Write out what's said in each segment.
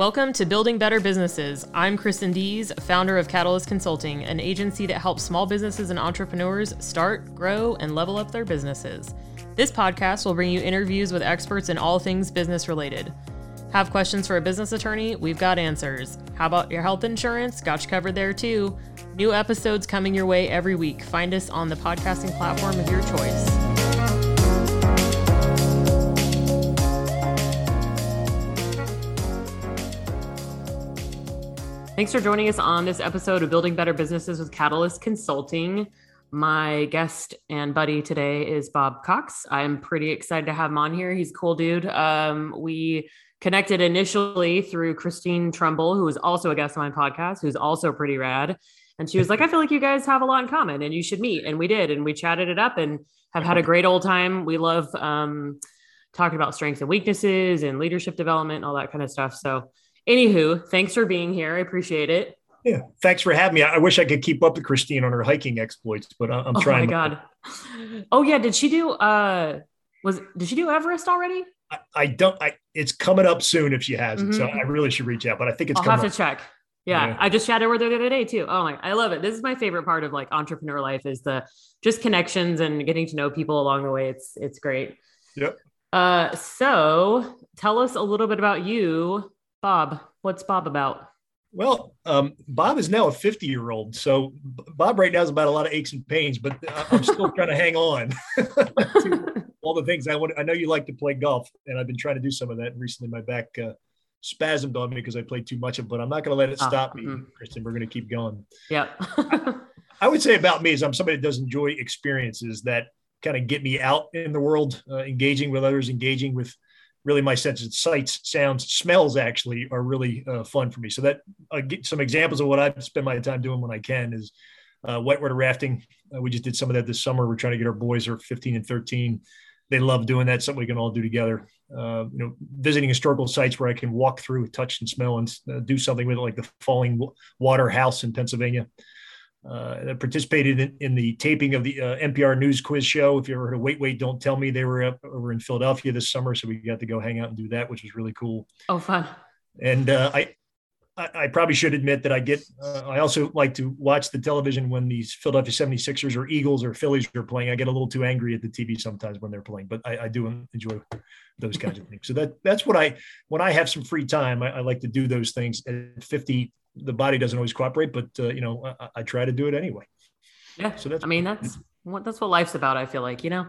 Welcome to Building Better Businesses. I'm Kristin Dees, founder of Catalyst Consulting, an agency that helps small businesses and entrepreneurs start, grow, and level up their businesses. This podcast will bring you interviews with experts in all things business related. Have questions for a business attorney? We've got answers. How about your health insurance? Got you covered there too. New episodes coming your way every week. Find us on the podcasting platform of your choice. Thanks for joining us on this episode of Building Better Businesses with Catalyst Consulting. My guest and buddy today is Bob Cox. I'm pretty excited to have him on here. He's a cool dude. Um, we connected initially through Christine Trumbull, who is also a guest on my podcast, who's also pretty rad. And she was like, I feel like you guys have a lot in common and you should meet. And we did. And we chatted it up and have had a great old time. We love um, talking about strengths and weaknesses and leadership development and all that kind of stuff. So Anywho, thanks for being here. I appreciate it. Yeah, thanks for having me. I wish I could keep up with Christine on her hiking exploits, but I'm trying. Oh my god! Oh yeah, did she do? uh Was did she do Everest already? I, I don't. I it's coming up soon if she hasn't. Mm-hmm. So I really should reach out, but I think it's. I'll have to check. Yeah, yeah, I just chatted with her the other day too. Oh my, I love it. This is my favorite part of like entrepreneur life is the just connections and getting to know people along the way. It's it's great. Yep. Uh, so tell us a little bit about you Bob, what's Bob about? Well, um, Bob is now a 50 year old. So Bob right now is about a lot of aches and pains, but I'm still trying to hang on to all the things I want. I know you like to play golf, and I've been trying to do some of that. recently, my back uh, spasmed on me because I played too much of it, but I'm not going to let it ah, stop me, mm-hmm. Kristin. We're going to keep going. Yeah. I, I, would say about me is I'm somebody that does enjoy experiences that kind of get me out in the world, uh, engaging with others, engaging with really my sense of sights, sounds, smells actually are really uh, fun for me. So that get some examples of what I spend my time doing when I can is uh, whitewater rafting. Uh, we just did some of that this summer. We're trying to get our boys are 15 and 13. They love doing that. Something we can all do together. Uh, you know, visiting historical sites where I can walk through, touch and smell and uh, do something with it, like the Falling Water House in Pennsylvania uh, I participated in, in, the taping of the uh, NPR News Quiz Show. If you ever heard of Wait, Wait, Don't Tell Me, they were up over in Philadelphia this summer, so we got to go hang out and do that, which was really cool. Oh, fun! And uh, I, I, I, probably should admit that I get. Uh, I also like to watch the television when these Philadelphia 76ers or Eagles or Phillies are playing. I get a little too angry at the TV sometimes when they're playing, but I, I do enjoy those kinds of things. So that that's what I when I have some free time, I, I like to do those things. At 50, the body doesn't always cooperate, but uh, you know, I, I, try to do it anyway. Yeah. So that's, I mean, that's what, that's what life's about. I feel like, you know,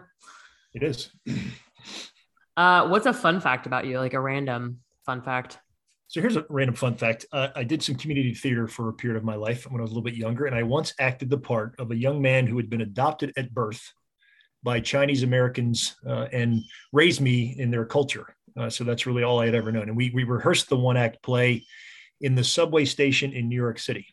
it is. uh, what's a fun fact about you? Like a random fun fact. So here's a random fun fact. Uh, I did some community theater for a period of my life when I was a little bit younger, and I once acted the part of a young man who had been adopted at birth by Chinese Americans uh, and raised me in their culture. Uh, so that's really all I had ever known. And we we rehearsed the one act play in the subway station in New York City.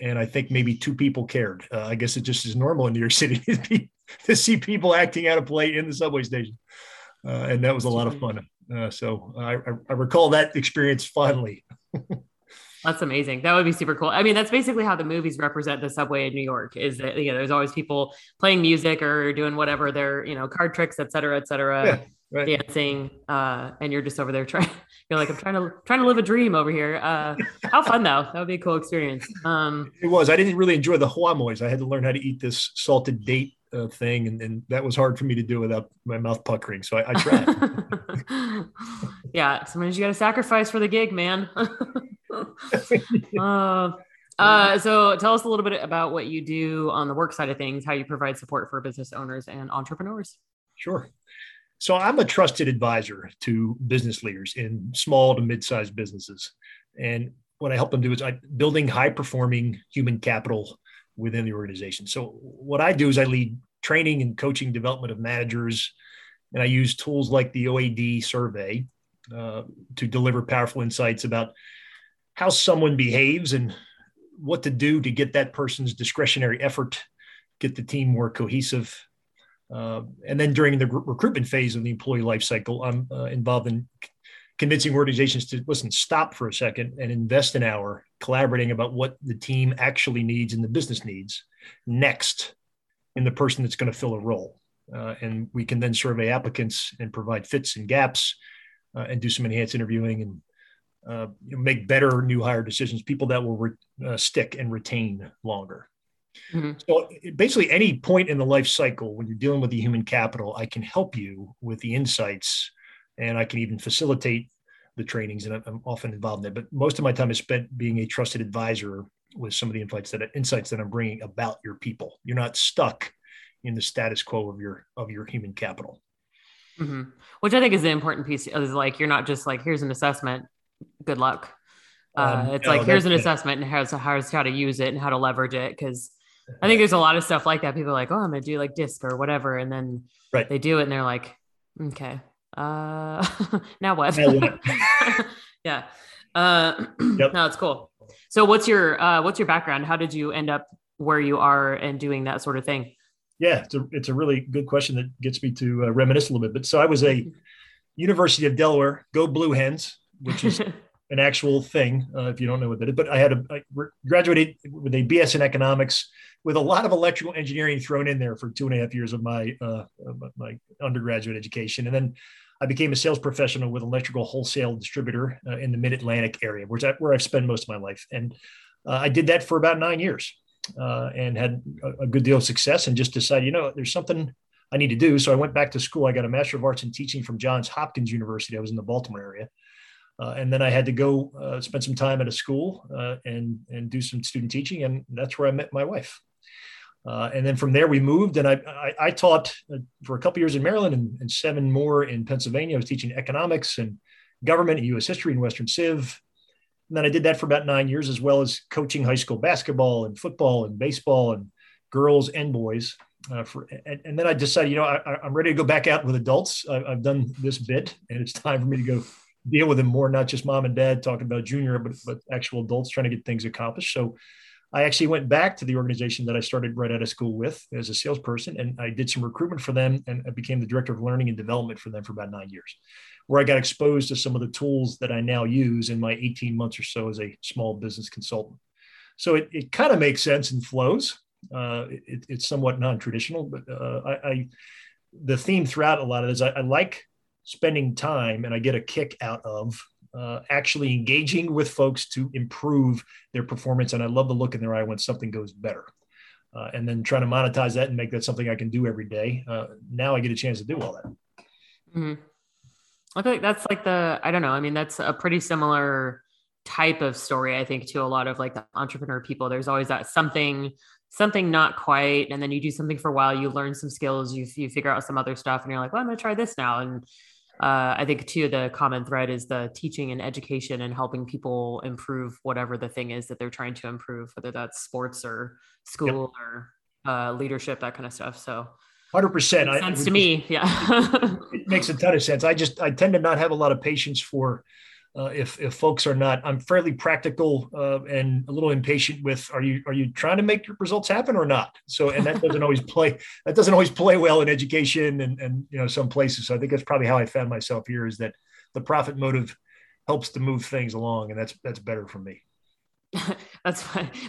And I think maybe two people cared. Uh, I guess it just is normal in New York City to see people acting out a play in the subway station. Uh, and that was a lot of fun. Uh, so I, I, recall that experience fondly. That's amazing. That would be super cool. I mean, that's basically how the movies represent the subway in New York. Is that you know, there's always people playing music or doing whatever their you know card tricks, et cetera, et cetera. Yeah right. dancing uh, and you're just over there trying you're like i'm trying to trying to live a dream over here. Uh, how fun though. That would be a cool experience. Um, it was. I didn't really enjoy the huamoys i had to learn how to eat this salted date uh, thing and, and that was hard for me to do without my mouth puckering so i, I tried. Yeah sometimes you got to sacrifice for the gig man. Uh, uh, so tell us a little bit about what you do on the work side of things how you provide support for business owners and entrepreneurs. Sure so I'm a trusted advisor to business leaders in small to mid-sized businesses. And what I help them do is I building high performing human capital within the organization. So what I do is I lead training and coaching development of managers, and I use tools like the OAD survey uh, to deliver powerful insights about how someone behaves and what to do to get that person's discretionary effort, get the team more cohesive, uh, and then during the recruitment phase of the employee life cycle, I'm uh, involved in convincing organizations to listen, stop for a second and invest an hour collaborating about what the team actually needs and the business needs next in the person that's going to fill a role. Uh, and we can then survey applicants and provide fits and gaps uh, and do some enhanced interviewing and uh, make better new hire decisions, people that will re- uh, stick and retain longer. Mm-hmm. So basically, any point in the life cycle when you're dealing with the human capital, I can help you with the insights, and I can even facilitate the trainings, and I'm often involved in that. But most of my time is spent being a trusted advisor with some of the insights that insights that I'm bringing about your people. You're not stuck in the status quo of your of your human capital. Mm-hmm. Which I think is the important piece. Is like you're not just like here's an assessment, good luck. Uh, um, it's no, like here's an assessment and how's how's how to use it and how to leverage it because I think there's a lot of stuff like that. People are like, oh, I'm gonna do like DISC or whatever, and then right. they do it and they're like, okay, uh, now what? yeah. Uh, yep. no, it's cool. So what's your uh, what's your background? How did you end up where you are and doing that sort of thing? Yeah, it's a, it's a really good question that gets me to uh, reminisce a little bit. But so I was a University of Delaware, go Blue Hens, which is an actual thing uh, if you don't know what that is. But I had a I graduated with a BS in economics with a lot of electrical engineering thrown in there for two and a half years of my uh, my undergraduate education, and then I became a sales professional with electrical wholesale distributor uh, in the Mid Atlantic area, where, where I've spent most of my life, and uh, I did that for about nine years, uh, and had a, a, good deal of success, and just decided, you know, there's something I need to do. So I went back to school. I got a Master of Arts in Teaching from Johns Hopkins University. I was in the Baltimore area. Uh, and then I had to go uh, spend some time at a school uh, and and do some student teaching, and that's where I met my wife. Uh, and then from there we moved, and I I, I taught uh, for a couple years in Maryland and, and, seven more in Pennsylvania. I was teaching economics and government and U.S. history and Western Civ. And then I did that for about nine years, as well as coaching high school basketball and football and baseball and girls and boys. Uh, for and, and, then I decided, you know, I, am ready to go back out with adults. I, I've done this bit, and it's time for me to go deal with them more, not just mom and dad talking about junior, but but actual adults trying to get things accomplished. So I actually went back to the organization that I started right out of school with as a salesperson, and I did some recruitment for them, and I became the director of learning and development for them for about nine years, where I got exposed to some of the tools that I now use in my 18 months or so as a small business consultant. So it, it kind of makes sense and flows. Uh, it, it's somewhat non-traditional, but uh, I, I, the theme throughout a lot of this, I, I like spending time, and I get a kick out of uh, actually engaging with folks to improve their performance. And I love the look in their eye when something goes better. Uh, and then trying to monetize that and make that something I can do every day. Uh, now I get a chance to do all that. Mm-hmm. I feel like that's like the, I don't know. I mean, that's a pretty similar type of story, I think, to a lot of like the entrepreneur people. There's always that something, something not quite. And then you do something for a while, you learn some skills, you, you figure out some other stuff, and you're like, well, I'm going to try this now. And uh, I think too the common thread is the teaching and education and helping people improve whatever the thing is that they're trying to improve, whether that's sports or school yep. or uh, leadership, that kind of stuff. So, hundred percent. Sense I, to me, yeah. it makes a ton of sense. I just I tend to not have a lot of patience for uh, if if folks are not i'm fairly practical uh, and a little impatient with are you are you trying to make your results happen or not? So and that doesn't always play that doesn't always play well in education and and you know some places. So i think that's probably how i found myself here is that the profit motive helps to move things along and that's that's better for me. That's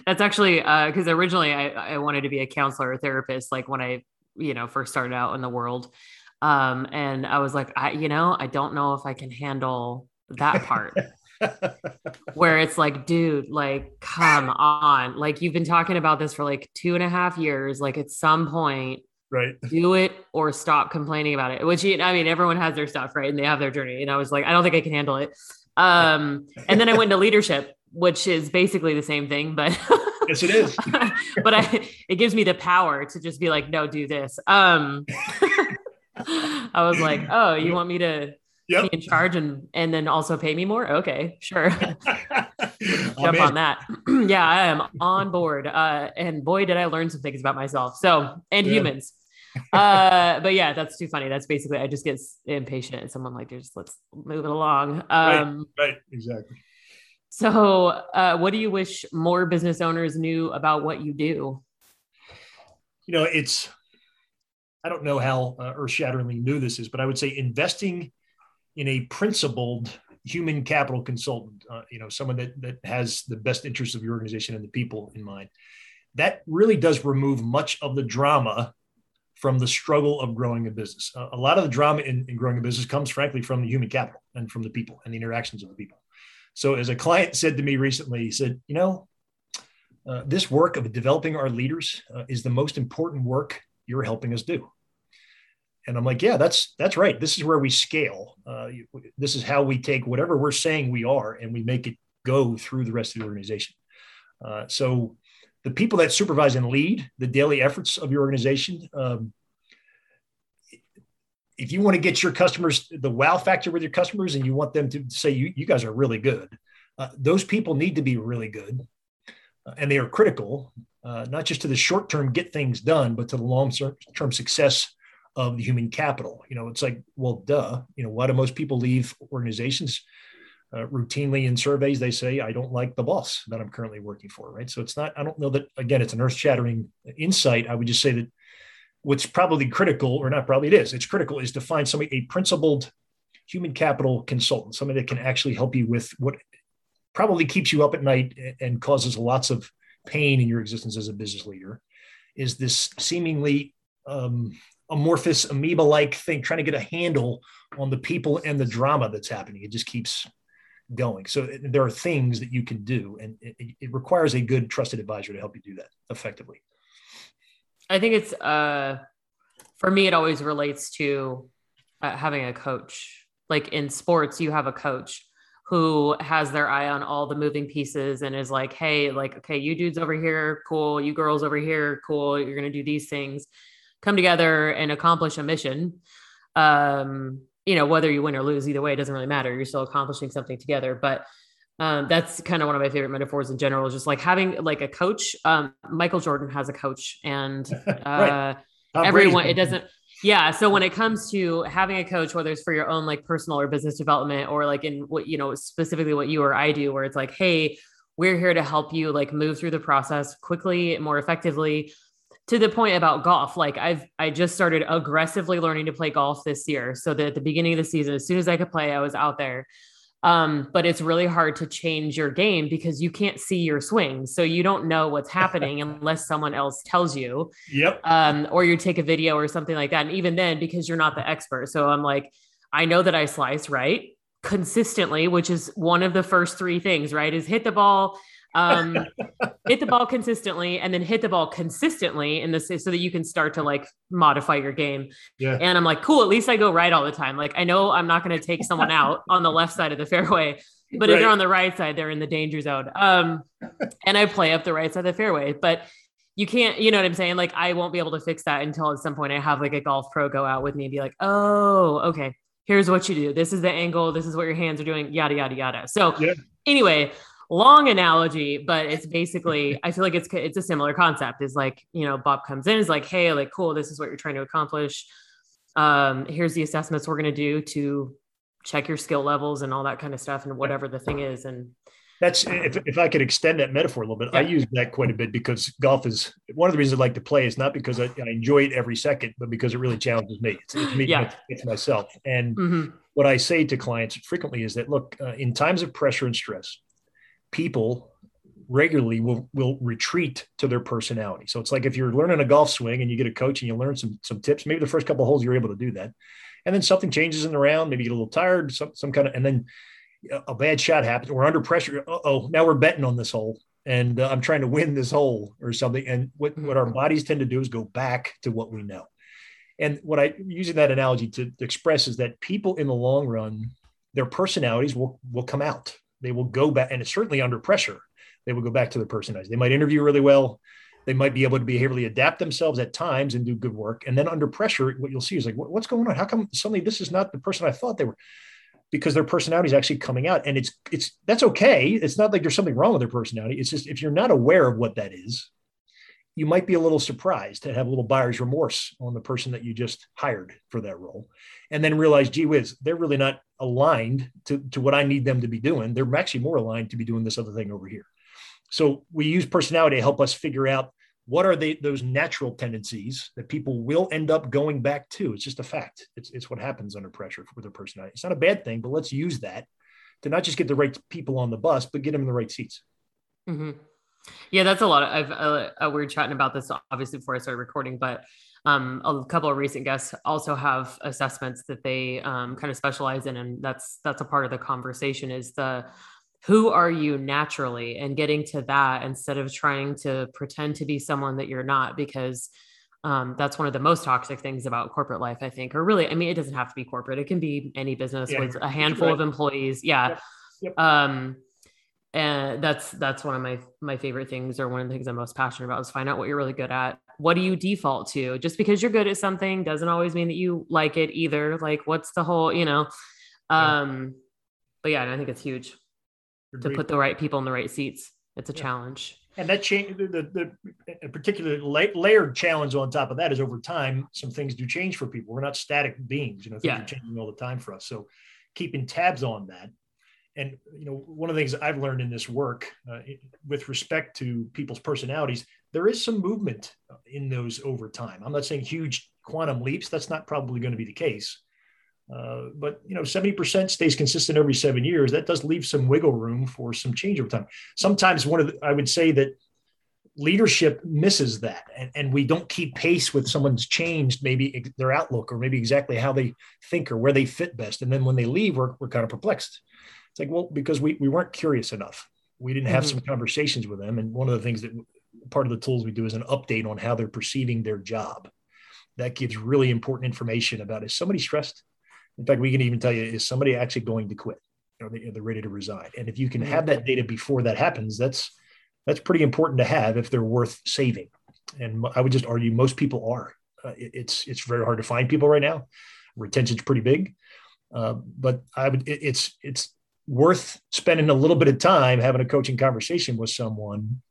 that's actually because uh, originally I, I wanted to be a counselor or therapist like when i you know first started out in the world. Um, and i was like i you know i don't know if i can handle that part where it's like, dude, like, come on. Like, you've been talking about this for like two and a half years. Like, at some point, right. do it or stop complaining about it which i mean everyone has their stuff right? And they have their journey. And i was like i don't think i can handle it. Um and then i went to leadership which is basically the same thing but yes it is. but i it gives me the power to just be like no do this. Um i was like oh you want me to yep. be in charge and and then also pay me more? Okay sure. Jump on that. Yeah i am on board. Uh and boy did i learn some things about myself. So and yeah. humans. Uh but yeah that's too funny. That's basically i just get impatient and someone like just let's move it along. Um right, right. exactly. so uh what do you wish more business owners knew about what you do? You know it's I don't know how uh, earth shatteringly new this is, but I would say investing in a principled human capital consultant, uh, you know, someone that, that has the best interests of your organization and the people in mind. That really does remove much of the drama from the struggle of growing a business. Uh, a lot of the drama in, in, growing a business comes, frankly, from the human capital and from the people and the interactions of the people. So, as a client said to me recently, he said, You know, uh, this work of developing our leaders uh, is the most important work you're helping us do. And I'm like, yeah, that's that's right. This is where we scale. Uh, this is how we take whatever we're saying we are and we make it go through the rest of the organization. Uh, so the people that supervise and lead the daily efforts of your organization, um, if you want to get your customers the wow factor with your customers and you want them to say you, you guys are really good, uh, those people need to be really good uh, and they are critical, uh, not just to the short term get things done, but to the long term success of the human capital. You know, it's like, well, duh. You know, why do most people leave organizations? Uh, routinely in surveys, they say, I don't like the boss that I'm currently working for, right? So it's not, I don't know that, again, it's an earth shattering insight. I would just say that what's probably critical, or not probably it is, it's critical, is to find somebody, a principled human capital consultant, somebody that can actually help you with what probably keeps you up at night and causes lots of pain in your existence as a business leader is this seemingly um, amorphous amoeba like thing trying to get a handle on the people and the drama that's happening. It just keeps going. So there are things that you can do and it, it requires a good trusted advisor to help you do that effectively. I think it's uh for me it always relates to uh, having a coach. Like in sports you have a coach who has their eye on all the moving pieces and is like, hey, like, okay, you dudes over here, cool. You girls over here, cool. You're going to do these things, come together and accomplish a mission. Um, you know, whether you win or lose, either way, it doesn't really matter. You're still accomplishing something together. But um, that's kind of one of my favorite metaphors in general, is just like having like a coach. Um, Michael Jordan has a coach, and uh, right. everyone, it doesn't yeah so when it comes to having a coach whether it's for your own like personal or business development or like in what you know specifically what you or i do where it's like hey we're here to help you like move through the process quickly and more effectively to the point about golf like i've i just started aggressively learning to play golf this year so that at the beginning of the season as soon as i could play i was out there um, but it's really hard to change your game because you can't see your swing. So you don't know what's happening unless someone else tells you. Yep. Um, or you take a video or something like that. And even then, because you're not the expert. So I'm like, I know that I slice right consistently, which is one of the first three things, right? Is hit the ball um, hit the ball consistently and then hit the ball consistently in this so that you can start to like modify your game. Yeah. And I'm like, cool, at least I go right all the time. Like I know I'm not going to take someone out on the left side of the fairway, but right. if they're on the right side, they're in the danger zone. Um, and I play up the right side of the fairway, but you can't, you know what I'm saying? Like I won't be able to fix that until at some point I have like a golf pro go out with me and be like, oh, okay, here's what you do. This is the angle. This is what your hands are doing, yada, yada, yada. So yeah. anyway, long analogy, but it's basically I feel like it's it's a similar concept. Is like you know Bob comes in is like hey like cool this is what you're trying to accomplish. Um, here's the assessments we're going to do to check your skill levels and all that kind of stuff and whatever the thing is and that's if, if I could extend that metaphor a little bit. Yeah. I use that quite a bit because golf is one of the reasons I like to play is not because I, I enjoy it every second, but because it really challenges me. It's, it's me, yeah. it's myself. And mm-hmm. what I say to clients frequently is that look, uh, in times of pressure and stress, people regularly will will retreat to their personality. So it's like if you're learning a golf swing and you get a coach and you learn some some tips, maybe the first couple holes you're able to do that. And then something changes in the round, maybe you get a little tired, some some kind of and then a bad shot happens. We're under pressure. oh, now we're betting on this hole and uh, I'm trying to win this hole or something. And what, what our bodies tend to do is go back to what we know. And what I using that analogy to express is that people in the long run, their personalities will will come out they will go back, and it's certainly under pressure. They will go back to their personality. They might interview really well. They might be able to behaviorally adapt themselves at times and do good work. And then under pressure, what you'll see is like, what's going on? How come suddenly this is not the person I thought they were? Because their personality is actually coming out, and it's it's that's okay. It's not like there's something wrong with their personality. It's just if you're not aware of what that is, you might be a little surprised to have a little buyer's remorse on the person that you just hired for that role. And then realize, gee whiz, they're really not aligned to, to what I need them to be doing. They're actually more aligned to be doing this other thing over here. So we use personality to help us figure out what are they, those natural tendencies that people will end up going back to. It's just a fact. It's, it's what happens under pressure with their personality. It's not a bad thing, but let's use that to not just get the right people on the bus, but get them in the right seats. Mm-hmm. Yeah, that's a lot. Of, I've uh, uh, we are chatting about this obviously before I started recording, but um, a couple of recent guests also have assessments that they um, kind of specialize in, and that's that's a part of the conversation. Is the who are you naturally and getting to that instead of trying to pretend to be someone that you're not because um, that's one of the most toxic things about corporate life i think or really i mean it doesn't have to be corporate it can be any business yeah, with a handful right. of employees yeah yep. Yep. um and that's that's one of my my favorite things or one of the things i'm most passionate about is find out what you're really good at. What do you default to? Just because you're good at something doesn't always mean that you like it either. Like what's the whole you know um but yeah i think it's huge to put the right people in the right seats. It's a yeah. challenge. And that change the, the, the particular la- layered challenge on top of that is over time some things do change for people. We're not static beings you know things yeah. are changing all the time for us. So keeping tabs on that and you know one of the things i've learned in this work uh, with respect to people's personalities there is some movement in those over time. I'm not saying huge quantum leaps. That's not probably going to be the case. Uh, but you know 70% stays consistent every seven years. That does leave some wiggle room for some change over time. Sometimes one of the, i would say that leadership misses that and, and we don't keep pace with someone's changed maybe their outlook or maybe exactly how they think or where they fit best. And then when they leave we're, we're kind of perplexed it's like, well, because we, we weren't curious enough. We didn't have mm-hmm. some conversations with them. And one of the things that part of the tools we do is an update on how they're perceiving their job. That gives really important information about is somebody stressed? In fact, we can even tell you, is somebody actually going to quit? Are they, are they ready to resign? And if you can have that data before that happens, that's that's pretty important to have if they're worth saving. And I would just argue most people are. Uh, it, it's it's very hard to find people right now. Retention's pretty big, uh, but I would it, it's it's worth spending a little bit of time having a coaching conversation with someone.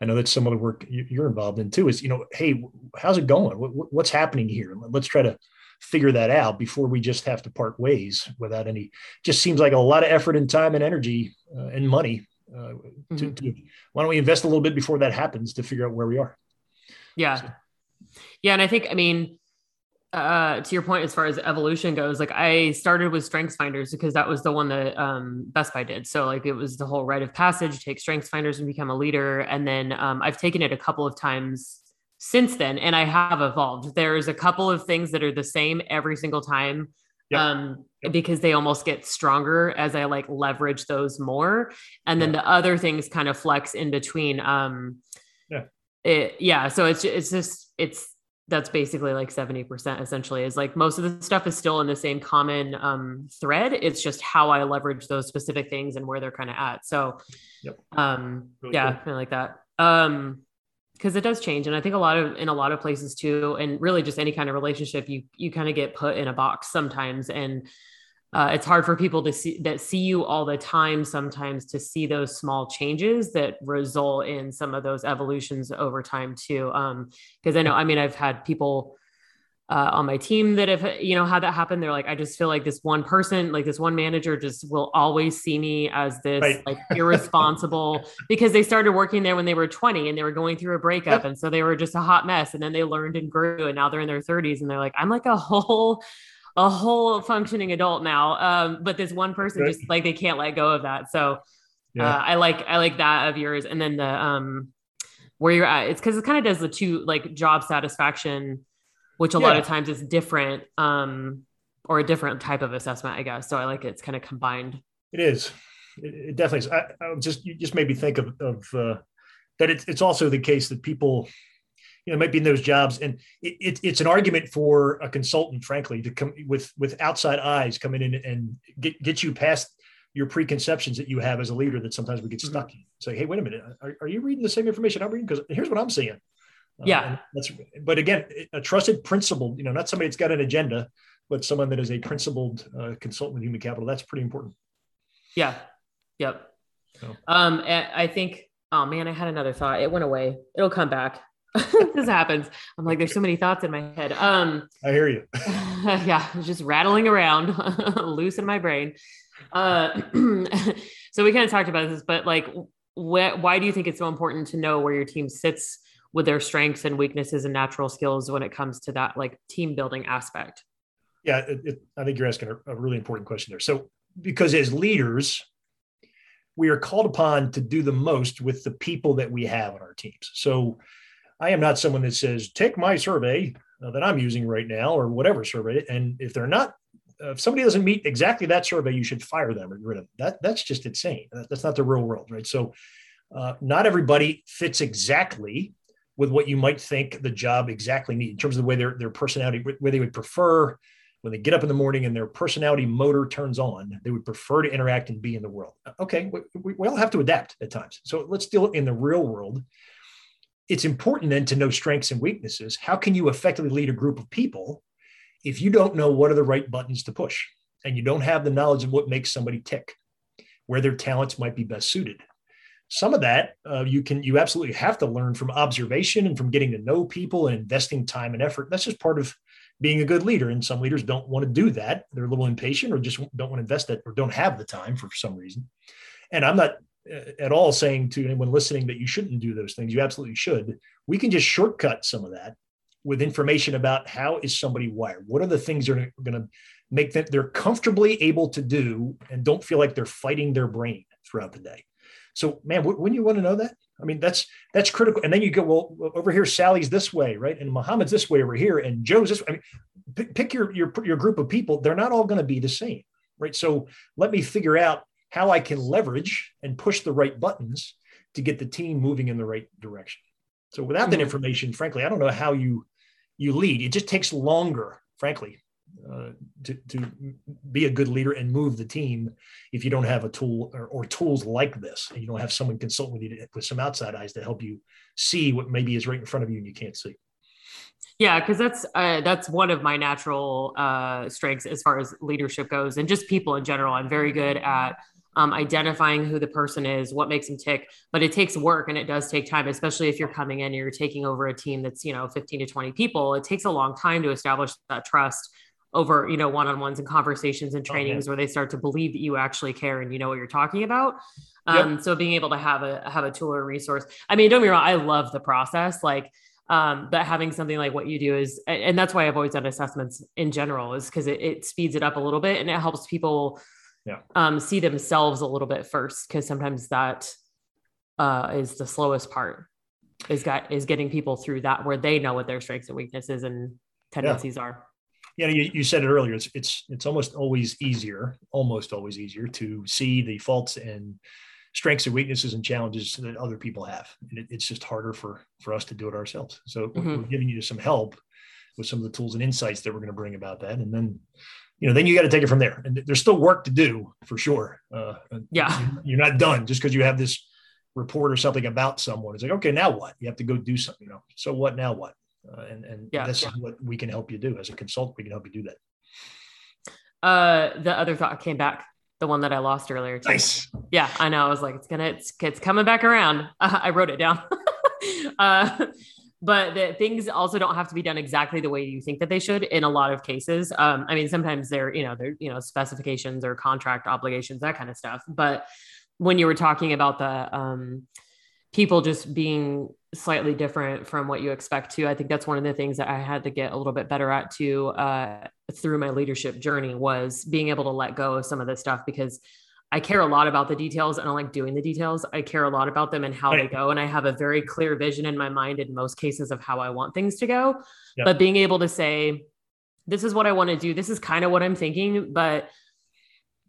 I know that's some of the work you're involved in too. Is you know, hey, how's it going? What's happening here? Let's try to figure that out before we just have to part ways without any. Just seems like a lot of effort and time and energy uh, and money. Uh, mm-hmm. to, to, why don't we invest a little bit before that happens to figure out where we are? Yeah, so. yeah, and I think I mean uh to your point as far as evolution goes like i started with strengths finders because that was the one that um Best Buy did. So like it was the whole rite of passage take strengths finders and become a leader. And then um, i've taken it a couple of times since then and i have evolved. There's a couple of things that are the same every single time yep. um yep. because they almost get stronger as i like leverage those more. And then the other things kind of flex in between um yeah. it yeah so it's it's just it's that's basically like 70% essentially is like most of the stuff is still in the same common um, thread it's just how i leverage those specific things and where they're kind of at so yep. um really yeah cool. i like that um because it does change and i think a lot of in a lot of places too and really just any kind of relationship you you kind of get put in a box sometimes and uh, it's hard for people to see that see you all the time sometimes to see those small changes that result in some of those evolutions over time too um because i know i mean i've had people uh, on my team that have you know had that happen they're like i just feel like this one person like this one manager just will always see me as this right. like irresponsible because they started working there when they were 20 and they were going through a breakup yep. and so they were just a hot mess and then they learned and grew and now they're in their 30s and they're like i'm like a whole a whole functioning adult now. Um, but this one person right. just like they can't let go of that. So yeah. uh, I like I like that of yours. And then the um where you're at, it's because it kind of does the two like job satisfaction, which a yeah. lot of times is different, um, or a different type of assessment, I guess. So I like it. It's kind of combined. It is. It, it definitely is. I, I, just you just made me think of of uh, that. It's it's also the case that people you know, might be in those jobs. And it, it, it's an argument for a consultant, frankly, to come with with outside eyes coming in and get get you past your preconceptions that you have as a leader that sometimes we get mm-hmm. stuck in. Say, hey, wait a minute, are, are you reading the same information I'm reading? Because here's what I'm seeing. Uh, yeah. Uh, that's but again, a trusted principal, you know, not somebody that's got an agenda, but someone that is a principled uh, consultant with human capital. That's pretty important. Yeah. Yep. So. Um, I think, oh man, I had another thought. It went away. It'll come back. this happens. I'm like, there's so many thoughts in my head. Um, I hear you. yeah, it's just rattling around, loose in my brain. Uh, so we kind of talked about this, but like, wh- why do you think it's so important to know where your team sits with their strengths and weaknesses and natural skills when it comes to that like team building aspect? Yeah, it, it, I think you're asking a, a really important question there. So, because as leaders, we are called upon to do the most with the people that we have on our teams. So I am not someone that says, take my survey uh, that I'm using right now or whatever survey. And if they're not uh, if somebody doesn't meet exactly that survey, you should fire them or get rid of them. That that's just insane. That's not the real world, right? So, uh, not everybody fits exactly with what you might think the job exactly needs in terms of the way their their personality, where they would prefer when they get up in the morning and their personality motor turns on, they would prefer to interact and be in the world. Okay, we, we all have to adapt at times. So let's deal in the real world. It's important then to know strengths and weaknesses. How can you effectively lead a group of people if you don't know what are the right buttons to push and you don't have the knowledge of what makes somebody tick, where their talents might be best suited? Some of that uh, you can you absolutely have to learn from observation and from getting to know people and investing time and effort. That's just part of being a good leader. And some leaders don't want to do that. They're a little impatient or just don't want to invest it or don't have the time for some reason. And I'm not at all saying to anyone listening that you shouldn't do those things. You absolutely should. We can just shortcut some of that with information about how is somebody wired. What are the things that are going to make them they're comfortably able to do and don't feel like they're fighting their brain throughout the day. So, man, when you want to know that, I mean, that's that's critical. And then you go, well, over here, Sally's this way, right? And Muhammad's this way over here, and Joe's this. Way. I mean, pick, pick your your your group of people. They're not all going to be the same, right? So let me figure out how I can leverage and push the right buttons to get the team moving in the right direction. So without mm-hmm. that information, frankly, I don't know how you you lead. It just takes longer, frankly, uh, to, to be a good leader and move the team if you don't have a tool or, or tools like this and you don't have someone consult with you to, with some outside eyes to help you see what maybe is right in front of you and you can't see yeah because that's uh, that's one of my natural uh, strengths as far as leadership goes and just people in general i'm very good at um, identifying who the person is, what makes them tick. But it takes work and it does take time, especially if you're coming in and you're taking over a team that's, you know, 15 to 20 people. It takes a long time to establish that trust over you know one-on-ones and conversations and trainings okay. where they start to believe that you actually care and you know what you're talking about um, yep. so being able to have a have a tool or resource i mean don't be wrong i love the process like um, but having something like what you do is and that's why i've always done assessments in general is because it, it, speeds it up a little bit and it helps people yeah. um, see themselves a little bit first because sometimes that uh, is the slowest part is got is getting people through that where they know what their strengths and weaknesses and tendencies yeah. are yeah, you, you said it earlier. It's it's it's almost always easier, almost always easier to see the faults and strengths and weaknesses and challenges that other people have. And it, it's just harder for for us to do it ourselves. So mm-hmm. we're giving you some help with some of the tools and insights that we're going to bring about that, and then you know then you got to take it from there. And there's still work to do for sure. Uh, yeah, you're not done just because you have this report or something about someone. It's like okay, now what? You have to go do something. You know, so what? Now what? Uh, and and yeah, this yeah. is what we can help you do as a consultant. We can help you do that. Uh, the other thought came back, the one that I lost earlier. Too. Nice. Yeah, I know. I was like, it's gonna, it's, it's coming back around. Uh, I wrote it down. but the things also don't have to be done exactly the way you think that they should in a lot of cases. Um, I mean, sometimes they're, you know, they're, you know, specifications or contract obligations, that kind of stuff. But when you were talking about the um, people just being slightly different from what you expect to. I think that's one of the things that I had to get a little bit better at too uh, through my leadership journey was being able to let go of some of this stuff because I care a lot about the details and I like doing the details. I care a lot about them and how right. they go. And I have a very clear vision in my mind in most cases of how I want things to go. Yep. But being able to say, this is what I want to do. This is kind of what I'm thinking. But,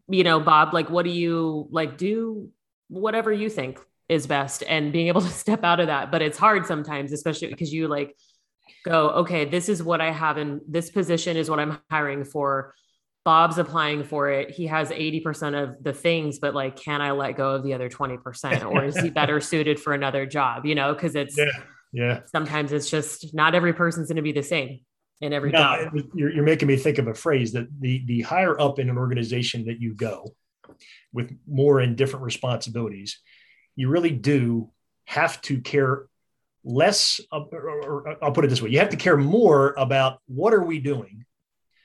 you know, Bob, like, what do you like do? Whatever you think is best and being able to step out of that but it's hard sometimes especially because you like go okay this is what i have in this position is what i'm hiring for bob's applying for it. He has 80% of the things but like can i let go of the other 20% or is he better suited for another job? You know because it's yeah yeah. sometimes it's just not every person's going to be the same in every no, job. you're, you're making me think of a phrase that the the higher up in an organization that you go with more and different responsibilities you really do have to care less, uh, or, or, I'll put it this way: you have to care more about what are we doing,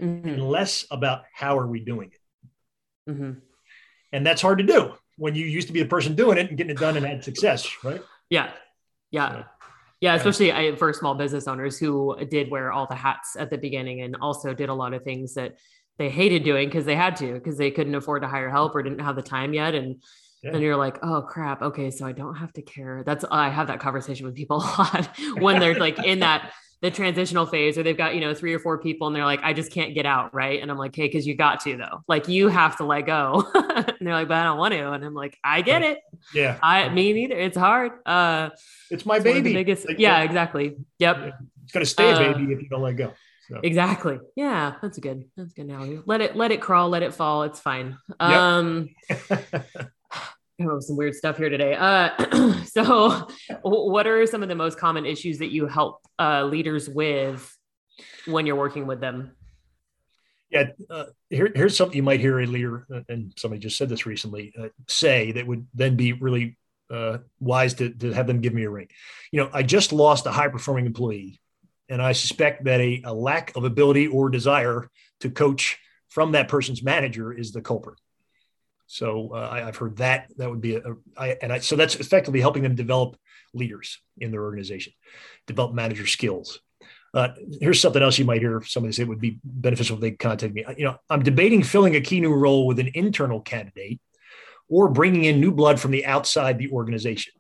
mm-hmm. and less about how are we doing it. Mm-hmm. And that's hard to do when you used to be the person doing it and getting it done and had success, right? Yeah, yeah. So, yeah, especially I, for small business owners who did wear all the hats at the beginning and also did a lot of things that they hated doing because they had to because they couldn't afford to hire help or didn't have the time yet and yeah. and you're like oh crap okay so i don't have to care that's i have that conversation with people a lot when they're like in that the transitional phase or they've got you know three or four people and they're like i just can't get out right and i'm like hey because you got to though like you have to let go and they're like but i don't want to and i'm like i get it yeah i me neither it's hard uh it's my it's baby biggest, like, yeah, exactly yep it's gonna stay a baby uh, if you don't let go so. Exactly. Yeah, that's good. That's good now. Let it let it crawl, let it fall. It's fine. Yep. Um oh, some weird stuff here today. Uh so what are some of the most common issues that you help uh leaders with when you're working with them? Yeah, uh, here, here's something you might hear a leader, uh, and somebody just said this recently, uh, say that would then be really uh, wise to, to have them give me a ring. You know, I just lost a high performing employee and I suspect that a, a lack of ability or desire to coach from that person's manager is the culprit. So uh, I, have heard that that would be a, a I, and I, so that's effectively helping them develop leaders in their organization, develop manager skills. Uh, here's something else you might hear somebody say would be beneficial if they contact me. You know, I'm debating filling a key new role with an internal candidate or bringing in new blood from the outside the organization.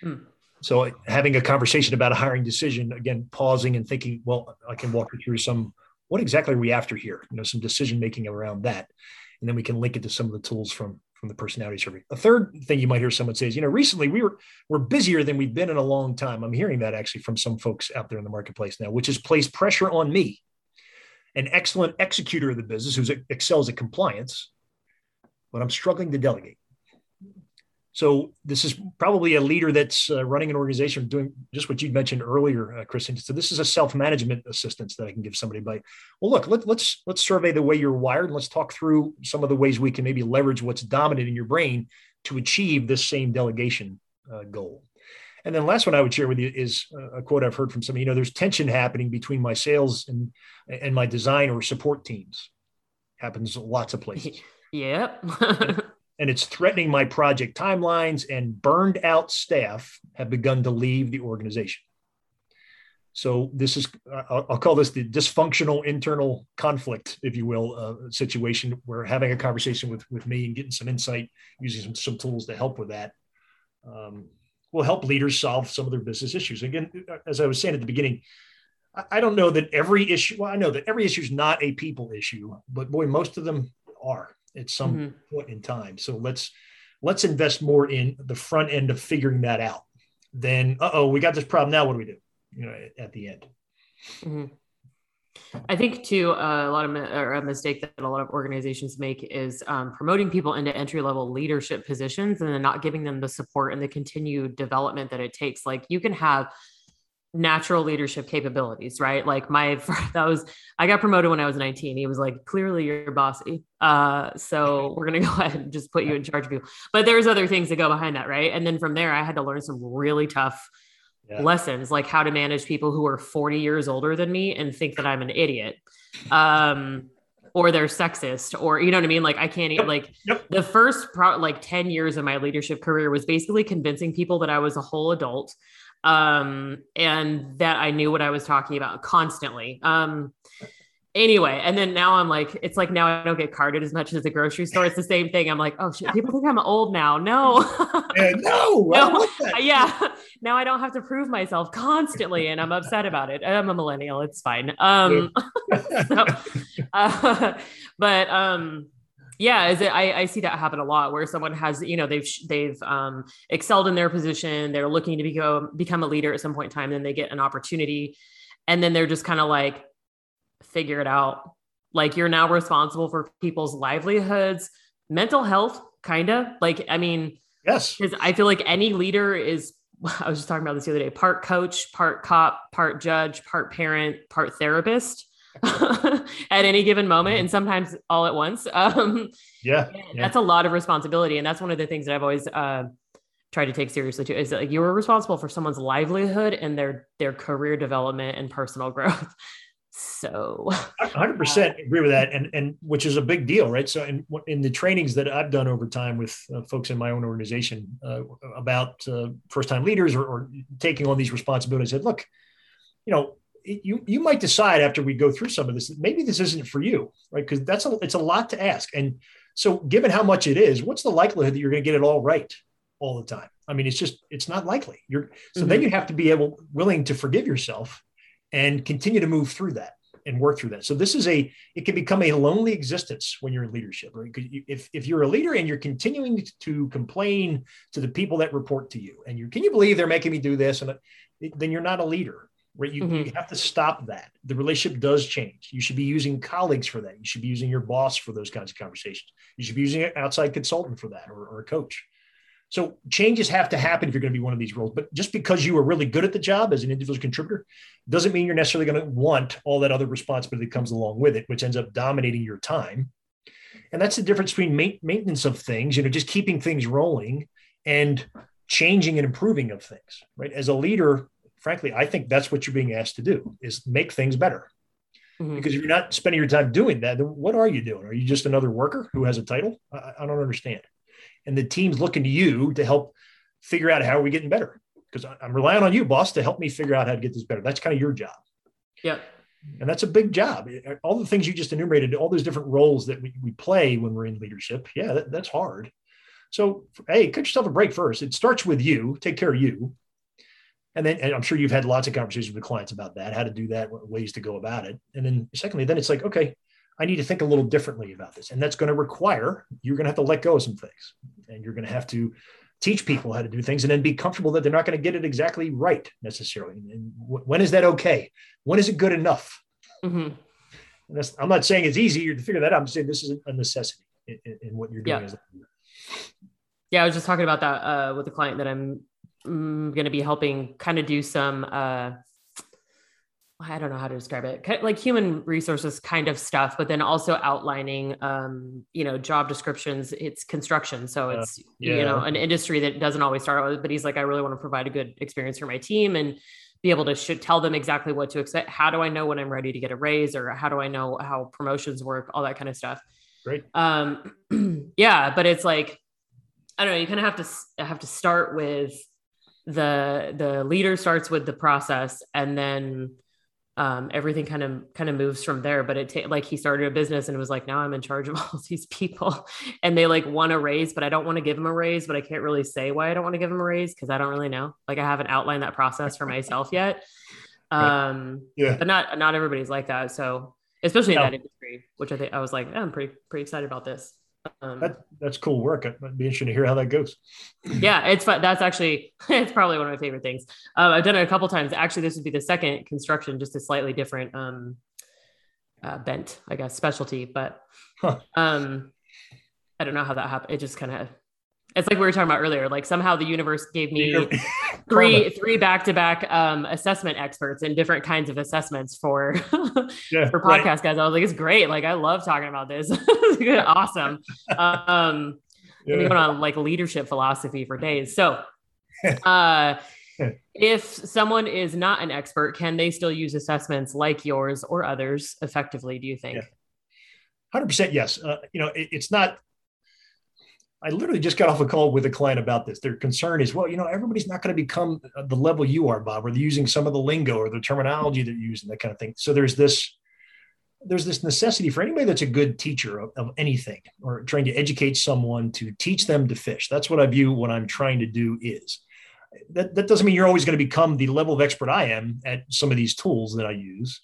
Hmm. So having a conversation about a hiring decision, again, pausing and thinking, well, I can walk you through some, what exactly are we after here? You know, some decision making around that. And then we can link it to some of the tools from from the personality survey. A third thing you might hear someone say is, you know, recently we were we're busier than we've been in a long time. I'm hearing that actually from some folks out there in the marketplace now, which has placed pressure on me, an excellent executor of the business who excels at compliance, but I'm struggling to delegate. So this is probably a leader that's uh, running an organization doing just what you mentioned earlier, uh, Kristin. So this is a self-management assistance that I can give somebody by, well, look, let, let's let's survey the way you're wired and let's talk through some of the ways we can maybe leverage what's dominant in your brain to achieve this same delegation uh, goal. And then last one I would share with you is a quote I've heard from somebody. You know, there's tension happening between my sales and and my design or support teams. Happens lots of places. Yep. and it's threatening my project timelines and burned out staff have begun to leave the organization. So this is i'll call this the dysfunctional internal conflict if you will uh, situation where having a conversation with with me and getting some insight using some, some tools to help with that um, will help leaders solve some of their business issues. Again as i was saying at the beginning I don't know that every issue, well, I know that every issue is not a people issue, but boy, most of them are at some mm-hmm. point in time. So let's let's invest more in the front end of figuring that out. Then, uh oh, we got this problem. Now, what do we do? You know, at, the end. Mm-hmm. I think too uh, a lot of or a mistake that a lot of organizations make is um, promoting people into entry level leadership positions and then not giving them the support and the continued development that it takes. Like you can have natural leadership capabilities, right? Like my that was I got promoted when I was 19. He was like, clearly you're bossy. Uh, so we're gonna go ahead and just put you in charge of you. But there's other things that go behind that, right? And then from there, I had to learn some really tough yeah. lessons, like how to manage people who are 40 years older than me and think that I'm an idiot. Um, or they're sexist or you know what i mean like i can't yep. like yep. the first pro- like 10 years of my leadership career was basically convincing people that i was a whole adult um, and that I knew what I was talking about constantly. Um, anyway, and then now I'm like, it's like now I don't get carded as much as the grocery store. It's the same thing. I'm like, oh shit, people think I'm old now. No, yeah, no, no. yeah. Now I don't have to prove myself constantly, and I'm upset about it. I'm a millennial. It's fine. Um, so, uh, but um yeah is it I, I see that happen a lot where someone has you know they've they've um, excelled in their position they're looking to become become a leader at some point in time then they get an opportunity and then they're just kind of like figure it out like you're now responsible for people's livelihoods mental health kind of like i mean yes because i feel like any leader is i was just talking about this the other day part coach part cop part judge part parent part therapist at any given moment and sometimes all at once. Um, yeah, yeah, that's a lot of responsibility. And that's one of the things that I've always uh, tried to take seriously too is that like, you are responsible for someone's livelihood and their, their career development and personal growth. So 100% uh, agree with that. And, and which is a big deal, right? So in, in the trainings that I've done over time with uh, folks in my own organization uh, about uh, first time leaders or, or taking on these responsibilities, I said, look, you know, you you might decide after we go through some of this maybe this isn't for you right because that's a it's a lot to ask and so given how much it is what's the likelihood that you're going to get it all right all the time i mean it's just it's not likely you're so mm-hmm. then you have to be able willing to forgive yourself and continue to move through that and work through that. So this is a it can become a lonely existence when you're in leadership, right? If if you're a leader and you're continuing to complain to the people that report to you, and you can you believe they're making me do this, and then you're not a leader, right? You, mm-hmm. you have to stop that. The relationship does change. You should be using colleagues for that. You should be using your boss for those kinds of conversations. You should be using an outside consultant for that or, or a coach. So changes have to happen if you're going to be one of these roles. But just because you are really good at the job as an individual contributor doesn't mean you're necessarily going to want all that other responsibility that comes along with it, which ends up dominating your time. And that's the difference between ma- maintenance of things, you know, just keeping things rolling and changing and improving of things, right? As a leader, frankly, I think that's what you're being asked to do is make things better. Mm-hmm. Because if you're not spending your time doing that, then what are you doing? Are you just another worker who has a title? I, I don't understand and the team's looking to you to help figure out how are we getting better. Because i'm relying on you boss to help me figure out how to get this better. That's kind of your job. Yeah and that's a big job. All the things you just enumerated all those different roles that we, we play when we're in leadership yeah that, that's hard. So hey cut yourself a break first. It starts with you. Take care of you. And then and i'm sure you've had lots of conversations with clients about that how to do that ways to go about it. And then secondly then it's like okay I need to think a little differently about this. And that's going to require you're going to have to let go of some things and you're going to have to teach people how to do things and then be comfortable that they're not going to get it exactly right necessarily. And when is that okay? When is it good enough? Mm-hmm. I'm not saying it's easy to figure that out. I'm saying this is a necessity in, in what you're doing. Yeah. yeah, I was just talking about that uh, with a client that I'm mm, going to be helping kind of do some uh, I don't know how to describe it, like human resources kind of stuff, but then also outlining, um, you know, job descriptions. It's construction, so it's uh, yeah. you know an industry that doesn't always start with. But he's like, I really want to provide a good experience for my team and be able to sh- tell them exactly what to expect. How do I know when I'm ready to get a raise, or how do I know how promotions work? All that kind of stuff. Great. Um, yeah, but it's like I don't know. You kind of have to have to start with the the leader starts with the process, and then um, everything kind of kind of moves from there. But it ta- like he started a business and it was like, now I'm in charge of all these people, and they like want a raise, but I don't want to give them a raise, but I can't really say why I don't want to give them a raise because I don't really know. Like I haven't outlined that process for myself yet. Um, yeah, but not not everybody's like that. So especially in that industry, which I think I was like, oh, I'm pretty pretty excited about this. Um, that, that's cool work. I'd be interested to hear how that goes. yeah, it's fun. That's actually it's probably one of my favorite things. Um, I've done it a couple times. Actually, this would be the second construction, just a slightly different um, uh, bent, I guess, specialty. But huh. um, I don't know how that happened. It just kind of it's like we were talking about earlier. Like somehow the universe gave me three three back to back assessment experts in different kinds of assessments for yeah, for podcast right. guys. I was like, it's great. Like I love talking about this. awesome. Um, yeah. going on like leadership philosophy for days. So, uh, if someone is not an expert, can they still use assessments like yours or others effectively? Do you think? Hundred percent, yes. Uh, you know, it, it's not I literally just got off a call with a client about this. Their concern is, well, you know, everybody's not going to become the level you are, Bob, or they're using some of the lingo or the terminology they're using, that kind of thing. So there's this, there's this necessity for anybody that's a good teacher of, of anything or trying to educate someone to teach them to fish. That's what I view what I'm trying to do is. That, that doesn't mean you're always going to become the level of expert I am at some of these tools that I use.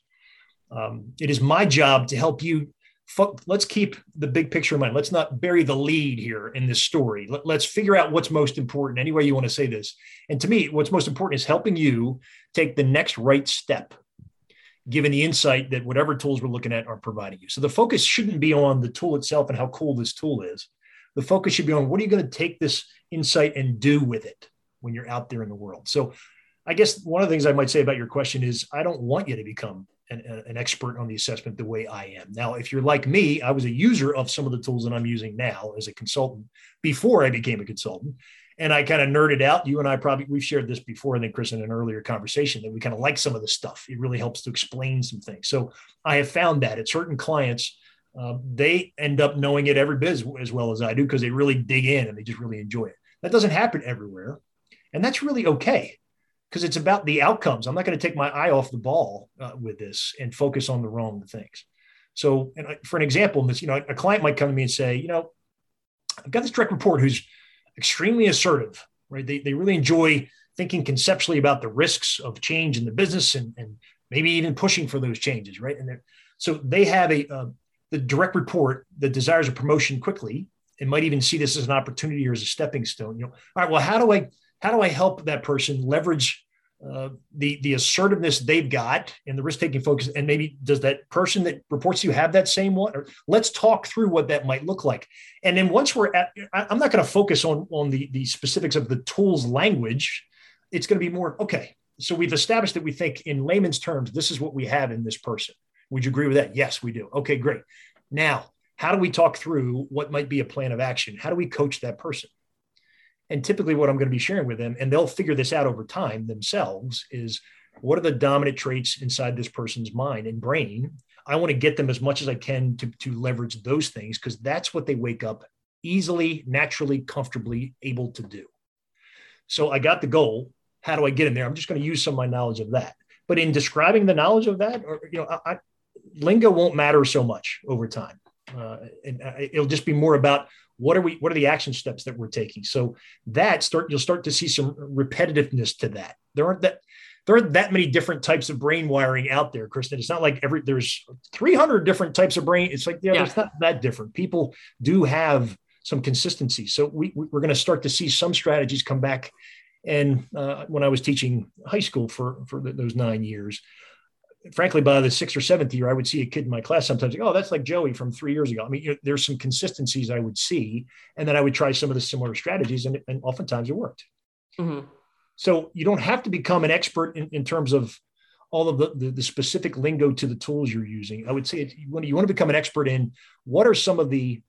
Um, it is my job to help you let's keep the big picture in mind. Let's not bury the lead here in this story. Let, us figure out what's most important, any way you want to say this. And to me, what's most important is helping you take the next right step, given the insight that whatever tools we're looking at are providing you. So the focus shouldn't be on the tool itself and how cool this tool is. The focus should be on what are you going to take this insight and do with it when you're out there in the world. So I guess one of the things I might say about your question is I don't want you to become an, an, expert on the assessment the way I am. Now, if you're like me, I was a user of some of the tools that I'm using now as a consultant before I became a consultant. And I kind of nerded out. You and I probably, we've shared this before, I think, Chris, in an earlier conversation that we kind of like some of the stuff. It really helps to explain some things. So I have found that at certain clients, uh, they end up knowing it every bit as, as well as I do because they really dig in and they just really enjoy it. That doesn't happen everywhere. And that's really okay because it's about the outcomes. I'm not going to take my eye off the ball uh, with this and focus on the wrong things. So, I, for an example, this, you know, a client might come to me and say, you know, I've got this direct report who's extremely assertive, right? They, they really enjoy thinking conceptually about the risks of change in the business and, and maybe even pushing for those changes, right? And so they have a uh, the direct report that desires a promotion quickly and might even see this as an opportunity or as a stepping stone. You know, all right, well, how do I how do I help that person leverage uh, the the assertiveness they've got and the risk taking focus and maybe does that person that reports to you have that same one? Or let's talk through what that might look like. And then once we're at i'm not going to focus on on the the specifics of the tools language. It's going to be more okay so we've established that we think in layman's terms this is what we have in this person. Would you agree with that? Yes we do. Okay great. Now how do we talk through what might be a plan of action? How do we coach that person and typically what i'm going to be sharing with them and they'll figure this out over time themselves is what are the dominant traits inside this person's mind and brain? I want to get them as much as i can to, to leverage those things because that's what they wake up easily naturally comfortably able to do. So i got the goal how do i get in there? I'm just going to use some of my knowledge of that. But in describing the knowledge of that or you know I, I, lingo won't matter so much over time. Uh, and uh, it'll just be more about what are we what are the action steps that we're taking? So that start you'll start to see some repetitiveness to that. There aren't that there aren't that many different types of brain wiring out there Kristin. It's not like every there's 300 different types of brain. It's like yeah, yeah. there's not that different. People do have some consistency. So we, we're going to start to see some strategies come back. And uh, when i was teaching high school for for those nine years frankly, by the sixth or seventh year, I would see a kid in my class sometimes like, oh, that's like Joey from three years ago. I mean, you know, there's some consistencies I would see, and then I would try some of the similar strategies, and, and oftentimes it worked. Mm-hmm. So you don't have to become an expert in, in terms of all of the, the, the, specific lingo to the tools you're using. I would say you want, to, you want to become an expert in what are some of the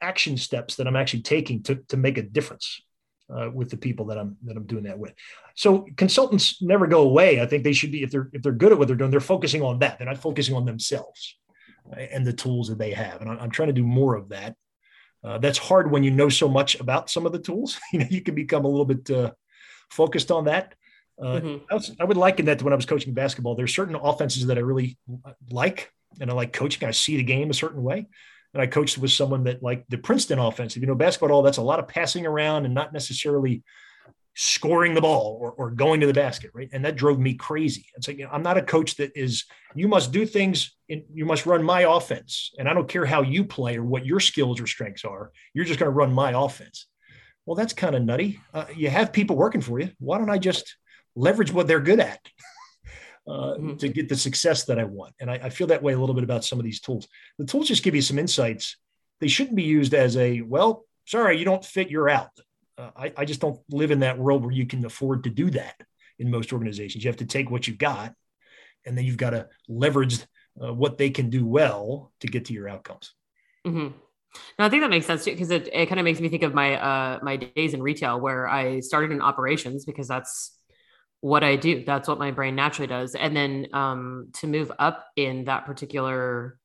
action steps that I'm actually taking to, to make a difference uh, with the people that I'm that I'm doing that with. So consultants never go away. I think they should be if they're if they're good at what they're doing, they're focusing on that. They're not focusing on themselves and the tools that they have. And I'm trying to do more of that. Uh, that's hard when you know so much about some of the tools. you know, you can become a little bit uh, focused on that. Uh, mm-hmm. I, was, I, would liken that to when I was coaching basketball. There's certain offenses that I really like, and I like coaching. I see the game a certain way and I coached with someone that like the Princeton offense. If you know basketball that's a lot of passing around and not necessarily scoring the ball or, or going to the basket, right? And that drove me crazy. It's like you know, I'm not a coach that is you must do things in, you must run my offense, and I don't care how you play or what your skills or strengths are. You're just going to run my offense. Well, that's kind of nutty. Uh, you have people working for you. Why don't I just leverage what they're good at? uh, mm-hmm. to get the success that I want. And I, I, feel that way a little bit about some of these tools. The tools just give you some insights. They shouldn't be used as a, well, sorry, you don't fit, you're out. Uh, I, I just don't live in that world where you can afford to do that in most organizations. You have to take what you've got and then you've got to leverage uh, what they can do well to get to your outcomes. Mm-hmm. No, I think that makes sense too because it, it kind of makes me think of my uh, my days in retail where I started in operations because that's what I do. That's what my brain naturally does. And then um, to move up in that particular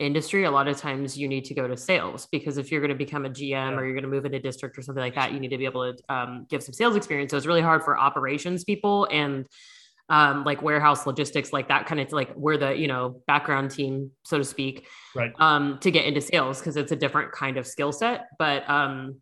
industry, a lot of times you need to go to sales because if you're going to become a GM or you're going to move into district or something like that, you need to be able to um, give some sales experience. So it's really hard for operations people and um, like warehouse logistics, like that kind of like where the you know background team, so to speak, right? Um, to get into sales because it's a different kind of skill set. But um,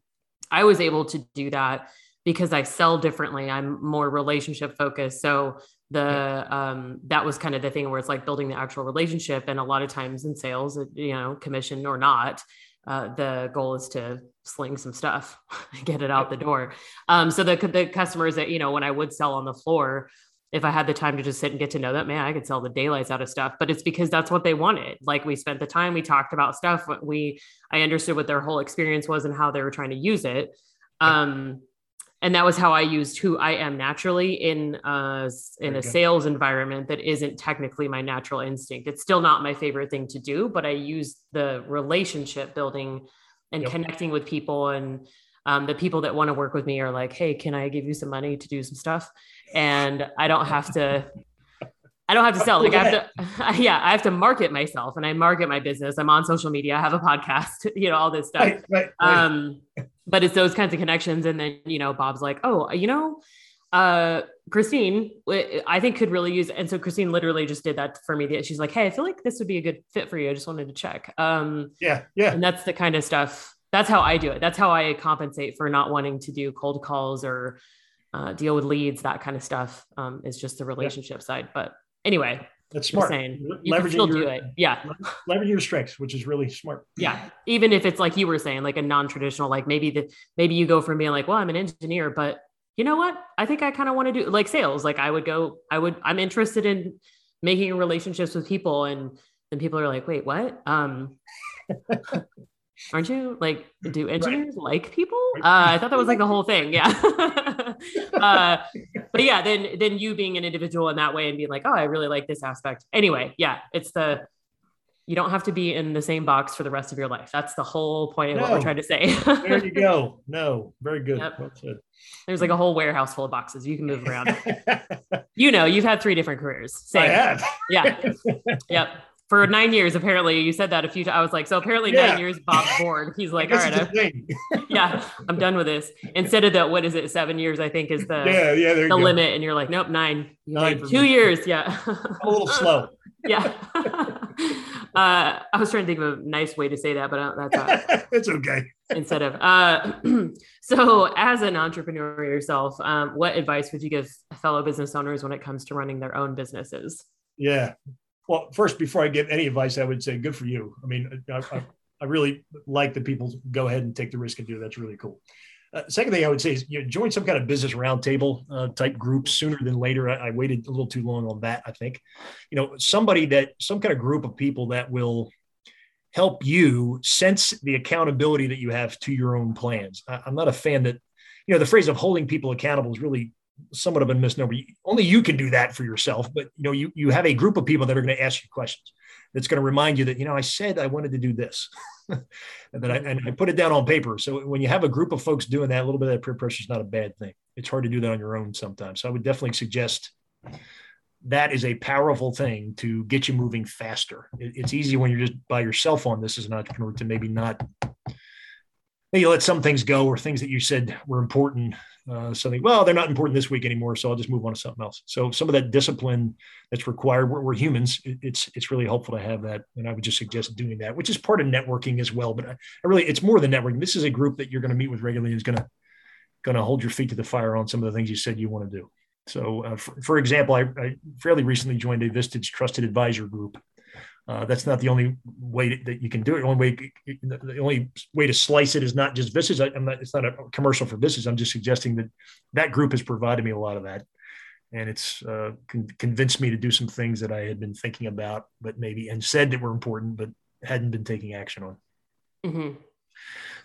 I was able to do that because I sell differently. I'm more relationship focused. So the um that was kind of the thing where it's like building the actual relationship. And a lot of times in sales you know commission or not uh, the goal is to sling some stuff get it out the door. Um so the the customers that you know when i would sell on the floor if i had the time to just sit and get to know that man i could sell the daylights out of stuff. But it's because that's what they wanted. Like we spent the time we talked about stuff we i understood what their whole experience was and how they were trying to use it. Um and that was how I used who I am naturally in uh, in a sales environment that isn't technically my natural instinct. It's still not my favorite thing to do, but I use the relationship building and yep. connecting with people and um, the people that want to work with me are like, "Hey, can I give you some money to do some stuff?" And I don't have to. I don't have to sell. Like I have to, yeah, I have to market myself, and I market my business. I'm on social media. I have a podcast. You know, all this stuff. Right, right, right. Um, but it's those kinds of connections. And then, you know, Bob's like, oh, you know, uh, Christine, I think could really use. And so Christine literally just did that for me. She's like, Hey, I feel like this would be a good fit for you. I just wanted to check. Um, yeah. Yeah. And that's the kind of stuff. That's how I do it. That's how I compensate for not wanting to do cold calls or uh, deal with leads, that kind of stuff. Um, is just the relationship yeah. side, but anyway, that's smart. Saying, you leveraging still your, do it. Yeah. Leverage your strengths, which is really smart. Yeah. Even if it's like you were saying, like a non-traditional, like maybe the maybe you go from being like, well, I'm an engineer, but you know what? I think I kind of want to do like sales. Like I would go, I would, I'm interested in making relationships with people. And then people are like, wait, what? Um aren't you like do engineers right. like people? Uh, i thought that was like the whole thing yeah. Uh, but yeah then then you being an individual in that way and being like oh i really like this aspect. Anyway yeah it's the you don't have to be in the same box for the rest of your life. That's the whole point of no. what we're trying to say. There you go. No very good. Yep. there's like a whole warehouse full of boxes. You can move around. You know you've had three different careers. Same. i have. Yeah. Yep for nine years. Apparently, you said that a few times. I was like, so apparently yeah. nine years. Bob's bored. He's like, all right, yeah, I'm done with this. Instead of the what is it, seven years? I think is the yeah, yeah, the limit. And you're like, nope, nine, nine two years. Yeah, a little slow. yeah. uh, I was trying to think of a nice way to say that, but uh, that's uh, it's okay. instead of uh, so, as an entrepreneur yourself, um, what advice would you give fellow business owners when it comes to running their own businesses? Yeah, well, first, before I give any advice, I would say good for you. I mean, I, I, I really like that people go ahead and take the risk and do. It. That's really cool. Uh, second thing I would say is you know, join some kind of business roundtable uh, type group sooner than later. I, I, waited a little too long on that. I think, you know, somebody that some kind of group of people that will help you sense the accountability that you have to your own plans. I, I'm not a fan that, you know, the phrase of holding people accountable is really somewhat of a misnomer. Only you can do that for yourself, but you know, you you have a group of people that are going to ask you questions. That's going to remind you that you know I said I wanted to do this, and then I, and I put it down on paper. So when you have a group of folks doing that, a little bit of that peer pressure is not a bad thing. It's hard to do that on your own sometimes. So I would definitely suggest that is a powerful thing to get you moving faster. it's easy when you're just by yourself on this as an entrepreneur to maybe not maybe let some things go or things that you said were important uh, something well they're not important this week anymore so i'll just move on to something else. So some of that discipline that's required we're, we're humans it, it's it's really helpful to have that and i would just suggest doing that which is part of networking as well but I, I really it's more than networking. This is a group that you're going to meet with regularly is going to going to hold your feet to the fire on some of the things you said you want to do. So uh, for, for, example I, I fairly recently joined a vistage trusted advisor group uh, that's not the only way to, that you can do it. The only way, the only way to slice it is not just Vistage. I, am not, it's not a commercial for Vistage. I'm just suggesting that that group has provided me a lot of that. And it's uh, con- convinced me to do some things that I had been thinking about, but maybe, and said that were important, but hadn't been taking action on. Mm-hmm.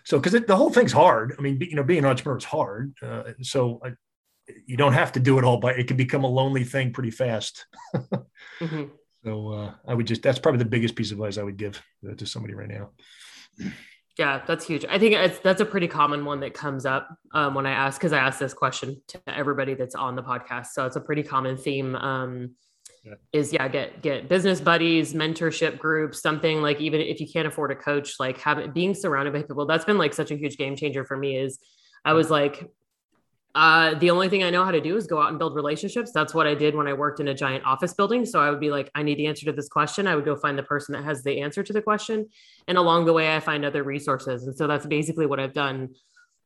So, because the whole thing's hard. I mean, you know, being an entrepreneur is hard. Uh, so I, you don't have to do it all, but it can become a lonely thing pretty fast. mm-hmm. So uh, I would just that's probably the biggest piece of advice I would give uh, to somebody right now. Yeah, that's huge. I think it's, that's a pretty common one that comes up um, when I ask because I ask this question to everybody that's on the podcast. So it's a pretty common theme. Um, yeah. Is yeah, get get business buddies, mentorship groups, something like even if you can't afford a coach, like having being surrounded by people. That's been like such a huge game changer for me. Is I was like uh, the only thing I know how to do is go out and build relationships. That's what I did when I worked in a giant office building. So I would be like, I need the answer to this question. I would go find the person that has the answer to the question. And along the way, I find other resources. And so that's basically what I've done.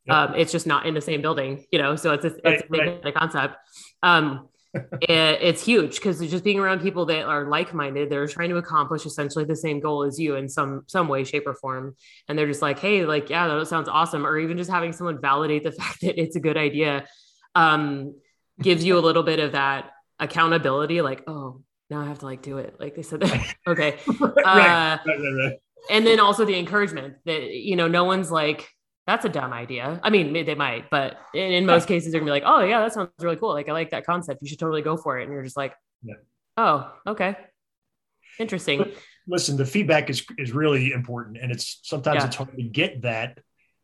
Yep. Um, it's just not in the same building, you know, so it's a, right, it's a right. of concept. Um, it, it's huge because just being around people that are like-minded they're trying to accomplish essentially the same goal as you in some some way shape or form. And they're just like hey like yeah that sounds awesome. Or even just having someone validate the fact that it's a good idea um, gives you a little bit of that accountability like oh now i have to like do it. Like they said that. Okay. Uh, right, right, and then also the encouragement that you know no one's like that's a dumb idea. I mean, they might, but in, in most cases, they're gonna be like, oh yeah, that sounds really cool. Like I like that concept. You should totally go for it. And you're just like, yeah. oh, okay, interesting. Listen, the feedback is is really important, and it's sometimes yeah. it's hard to get that.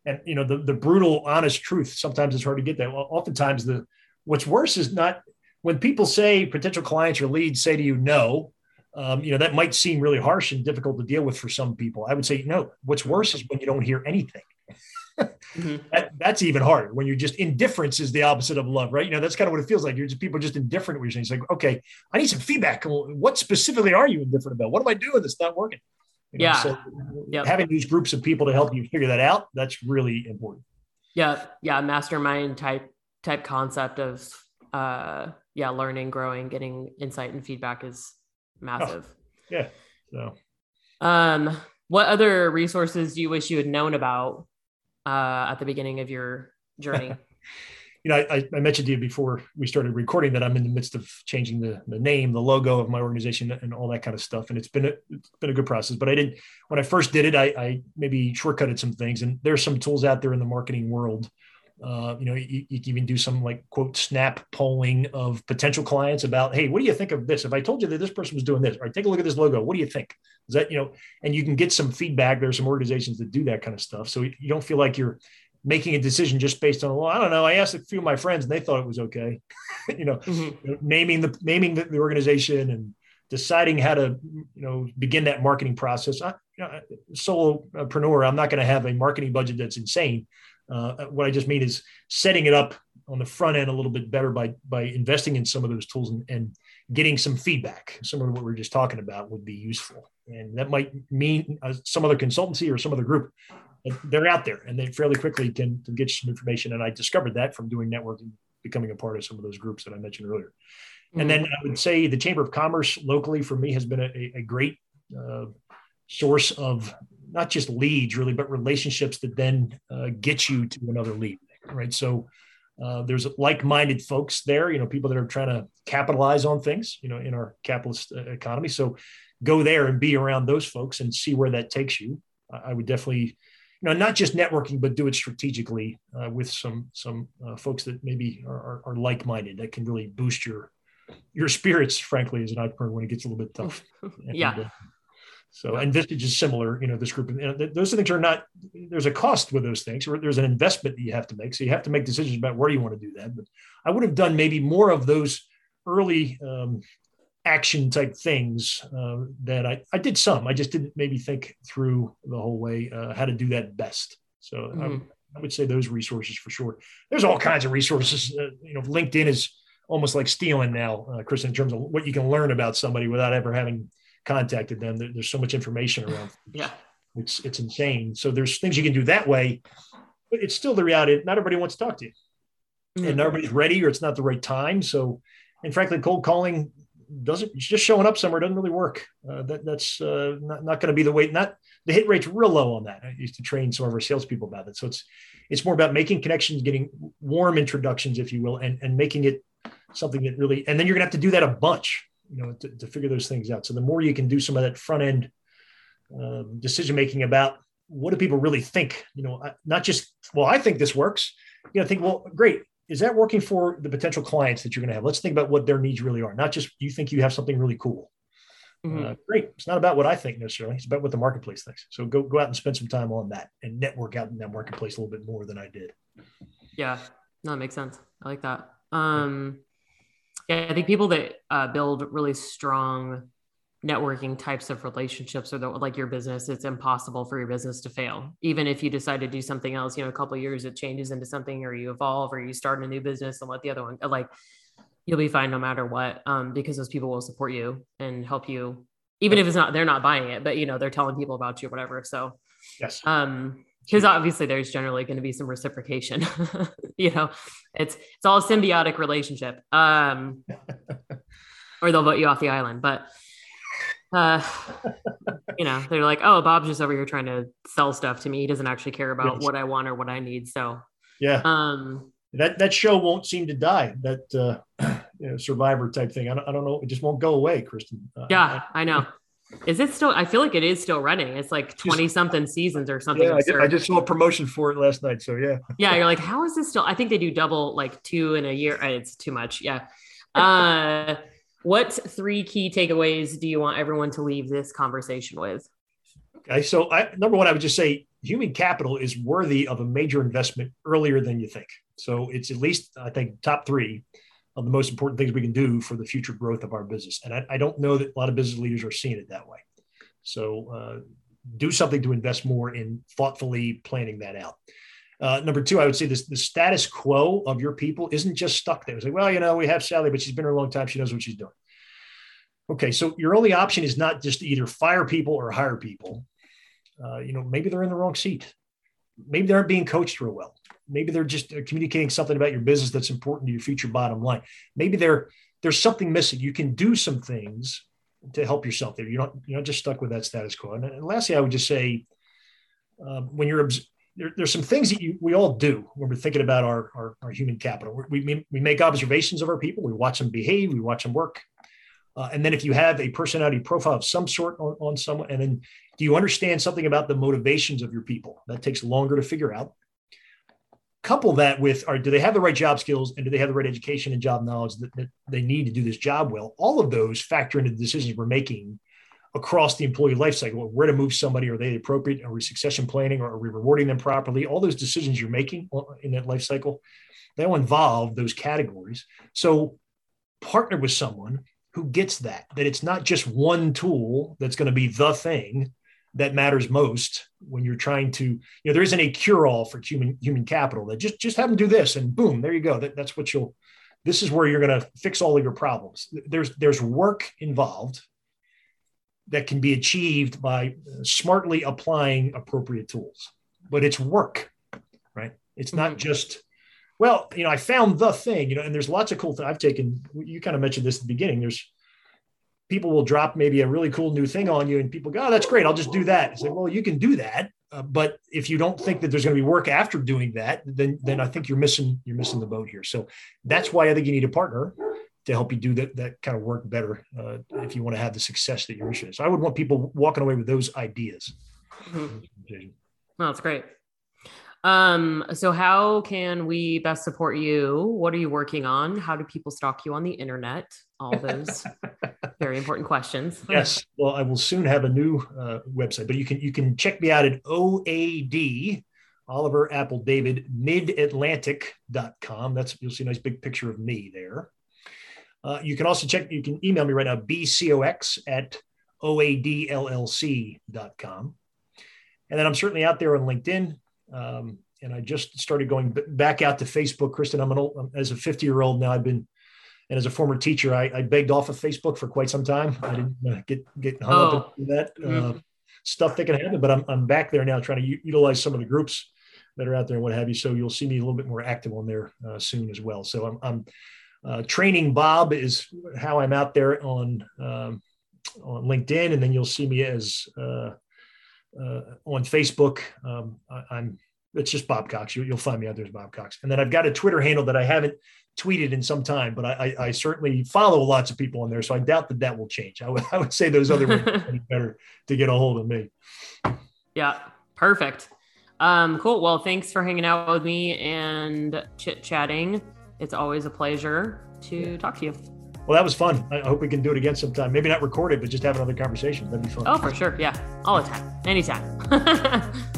And you know, the the brutal, honest truth. Sometimes it's hard to get that. Well, oftentimes the what's worse is not when people say potential clients or leads say to you no. Um, you know that might seem really harsh and difficult to deal with for some people. I would say no. What's worse is when you don't hear anything mm-hmm. that, that's even harder when you're just indifference is the opposite of love, right? You know, that's kind of what it feels like. You're just people are just indifferent. What you're saying, it's like, okay, I need some feedback. What specifically are you indifferent about? What am I doing that's not working? You know, yeah. So yep. having these groups of people to help you figure that out, that's really important. Yeah. Yeah. Mastermind type, type concept of, uh, yeah, learning, growing, getting insight and feedback is massive. Oh, yeah. So, um, what other resources do you wish you had known about uh, at the beginning of your journey? you know, I, I, mentioned to you before we started recording that I'm in the midst of changing the, the name, the logo of my organization, and all that kind of stuff. And it's been a it's been a good process. But I didn't when I first did it, I, I maybe shortcutted some things. And there's some tools out there in the marketing world. Uh, you know, you, you, can even do some like quote snap polling of potential clients about, hey, what do you think of this? If I told you that this person was doing this, or take a look at this logo, what do you think? Is that you know? And you can get some feedback. There's some organizations that do that kind of stuff, so you don't feel like you're making a decision just based on well, I don't know. I asked a few of my friends and they thought it was okay. you, know, mm-hmm. naming the naming the, the, organization and deciding how to you know begin that marketing process. I, you know, solopreneur, I'm not going to have a marketing budget that's insane. Uh, what I just mean is setting it up on the front end a little bit better by by investing in some of those tools and, and getting some feedback. Some of what we are just talking about would be useful, and that might mean uh, some other consultancy or some other group they're out there and they fairly quickly can, can get you some information. And I discovered that from doing networking, becoming a part of some of those groups that I mentioned earlier. Mm-hmm. And then I would say the Chamber of Commerce locally for me has been a, a great uh, source of not just leads really, but relationships that then uh, get you to another lead, right? So uh, there's like-minded folks there, you know, people that are trying to capitalize on things, you know, in our capitalist uh, economy. So go there and be around those folks and see where that takes you. I would definitely you know, not just networking, but do it strategically uh, with some some uh, folks that maybe are, are, are, like-minded that can really boost your your spirits, frankly, as an entrepreneur when it gets a little bit tough. yeah. And, uh, so, and Vistage is similar. You know, this group, And those things are not. There's a cost with those things, or there's an investment that you have to make. So you have to make decisions about where you want to do that. But I would have done maybe more of those early um, action type things uh, that I, I did some. I just didn't maybe think through the whole way uh, how to do that best. So mm-hmm. I, I, would say those resources for sure. There's all kinds of resources. Uh, you know, LinkedIn is almost like stealing now, uh, Chris, in terms of what you can learn about somebody without ever having contacted them. There, there's so much information around. yeah, it's it's insane. So there's things you can do that way, but it's still the reality. Not everybody wants to talk to you, mm-hmm. and everybody's ready, or it's not the right time. So, and frankly, cold calling doesn't just showing up somewhere doesn't really work. Uh, that, that's uh, not, not going to be the way. Not the hit rate's real low on that. I used to train some of our salespeople about it. So it's it's more about making connections, getting warm introductions, if you will, and and making it something that really. And then you're going to have to do that a bunch, you know, to, to figure those things out. So the more you can do some of that front end uh, decision making about what do people really think, you know, not just well, I think this works. You know, think well, great is that working for the potential clients that you're going to have? Let's think about what their needs really are, not just you think you have something really cool. Mm-hmm. Uh, great. It's not about what I think necessarily. It's about what the marketplace thinks. So go go out and spend some time on that and network out in that marketplace a little bit more than I did. Yeah, no, that makes sense. I like that. Um, yeah, I think people that uh, build really strong networking types of relationships or the, like your business it's impossible for your business to fail. Even if you decide to do something else you know a couple years it changes into something or you evolve or you start a new business and let the other one like you'll be fine no matter what um, because those people will support you and help you. Even if it's not they're not buying it but you know they're telling people about you whatever so. Yes. Um because obviously there's generally going to be some reciprocation you know it's it's all a symbiotic relationship um or they'll vote you off the island but uh, you know, they're like, oh, Bob's just over here trying to sell stuff to me. He doesn't actually care about what I want or what I need. So, yeah. Um, that, that show won't seem to die. That, uh, you know, survivor type thing. I don't, I don't know. It just won't go away, Kristin. Uh, yeah, I, I know. Is it still? I feel like it is still running. It's like twenty something seasons or something. Yeah, I, just saw a promotion for it last night. So yeah. Yeah, you're like, how is this still? I think they do double like two in a year. It's too much. Yeah. Uh, what three key takeaways do you want everyone to leave this conversation with? Okay, so I, number one, I would just say human capital is worthy of a major investment earlier than you think. So it's at least, I think, top three the most important things we can do for the future growth of our business. And I, I don't know that a lot of business leaders are seeing it that way. So uh, do something to invest more in thoughtfully planning that out. Uh, number two, I would say this: the status quo of your people isn't just stuck there. It's like, well, you know, we have Sally, but she's been here a long time. She knows what she's doing. Okay, so your only option is not just either fire people or hire people. Uh, you know, maybe they're in the wrong seat. Maybe they aren't being coached real well. Maybe they're just uh, communicating something about your business that's important to your future bottom line. Maybe they're there's something missing. You can do some things to help yourself there. You're not you're not just stuck with that status quo. And, and lastly, I would just say uh, when you're there, there's some things that you, we all do when we're thinking about our, our, our human capital. We, we make observations of our people. We watch them behave. We watch them work. Uh, and then if you have a personality profile of some sort on, on someone, and then do you understand something about the motivations of your people? That takes longer to figure out. Couple that with, or do they have the right job skills and do they have the right education and job knowledge that, that they need to do this job well? All of those factor into the decisions we're making across the employee life cycle, where to move somebody, are they appropriate? Are we succession planning or are we rewarding them properly? All those decisions you're making in that life cycle, they all involve those categories. So partner with someone who gets that, that it's not just one tool that's going to be the thing that matters most when you're trying to, you know, there isn't a cure-all for human human capital that just just have them do this and boom, there you go. That, that's what you'll this is where you're going to fix all of your problems. There's there's work involved that can be achieved by smartly applying appropriate tools. But it's work, right? It's not mm-hmm. just, well, you know, I found the thing, you know, and there's lots of cool things I've taken. You kind of mentioned this at the beginning. There's people will drop maybe a really cool new thing on you, and people go, oh, that's great. I'll just do that. It's like, well, you can do that. Uh, but if you don't think that there's going to be work after doing that, then then I think you're missing you're missing the boat here. So that's why I think you need a partner to help you do that, that kind of work better uh, if you want to have the success that you're interested in. So I would want people walking away with those ideas. Mm-hmm. Well, that's great. Um, so how can we best support you? What are you working on? How do people stalk you on the internet? All those very important questions. yes. Well, I will soon have a new uh, website, but you can you can check me out at OAD Oliver Apple David midatlantic.com. That's you'll see a nice big picture of me there. Uh, you can also check, you can email me right now, bcox at oadllc.com. And then I'm certainly out there on LinkedIn. Um, and I just started going back out to Facebook, Kristin. I'm an old, as a 50 year old now, I've been, and as a former teacher, I, I begged off of Facebook for quite some time. I didn't get, get hung oh. up in that uh, mm-hmm. stuff that can happen, but I'm, I'm back there now trying to u- utilize some of the groups that are out there and what have you. So you'll see me a little bit more active on there uh, soon as well. So I'm, I'm uh, training Bob is how I'm out there on um, on LinkedIn, and then you'll see me as uh, uh, on Facebook. Um, I, am it's just Bob Cox. You, will find me out there as Bob Cox, and then I've got a Twitter handle that I haven't tweeted in some time, but I, I, I certainly follow lots of people on there, so I doubt that that will change. I would I would say those other ones are better to get a hold of me. Yeah, perfect. Um, cool. Well, thanks for hanging out with me and chit chatting. It's always a pleasure to yeah. talk to you. Well, that was fun. I hope we can do it again sometime. Maybe not record it, but just have another conversation. That'd be fun. Oh, for sure. Yeah. All the time. Anytime.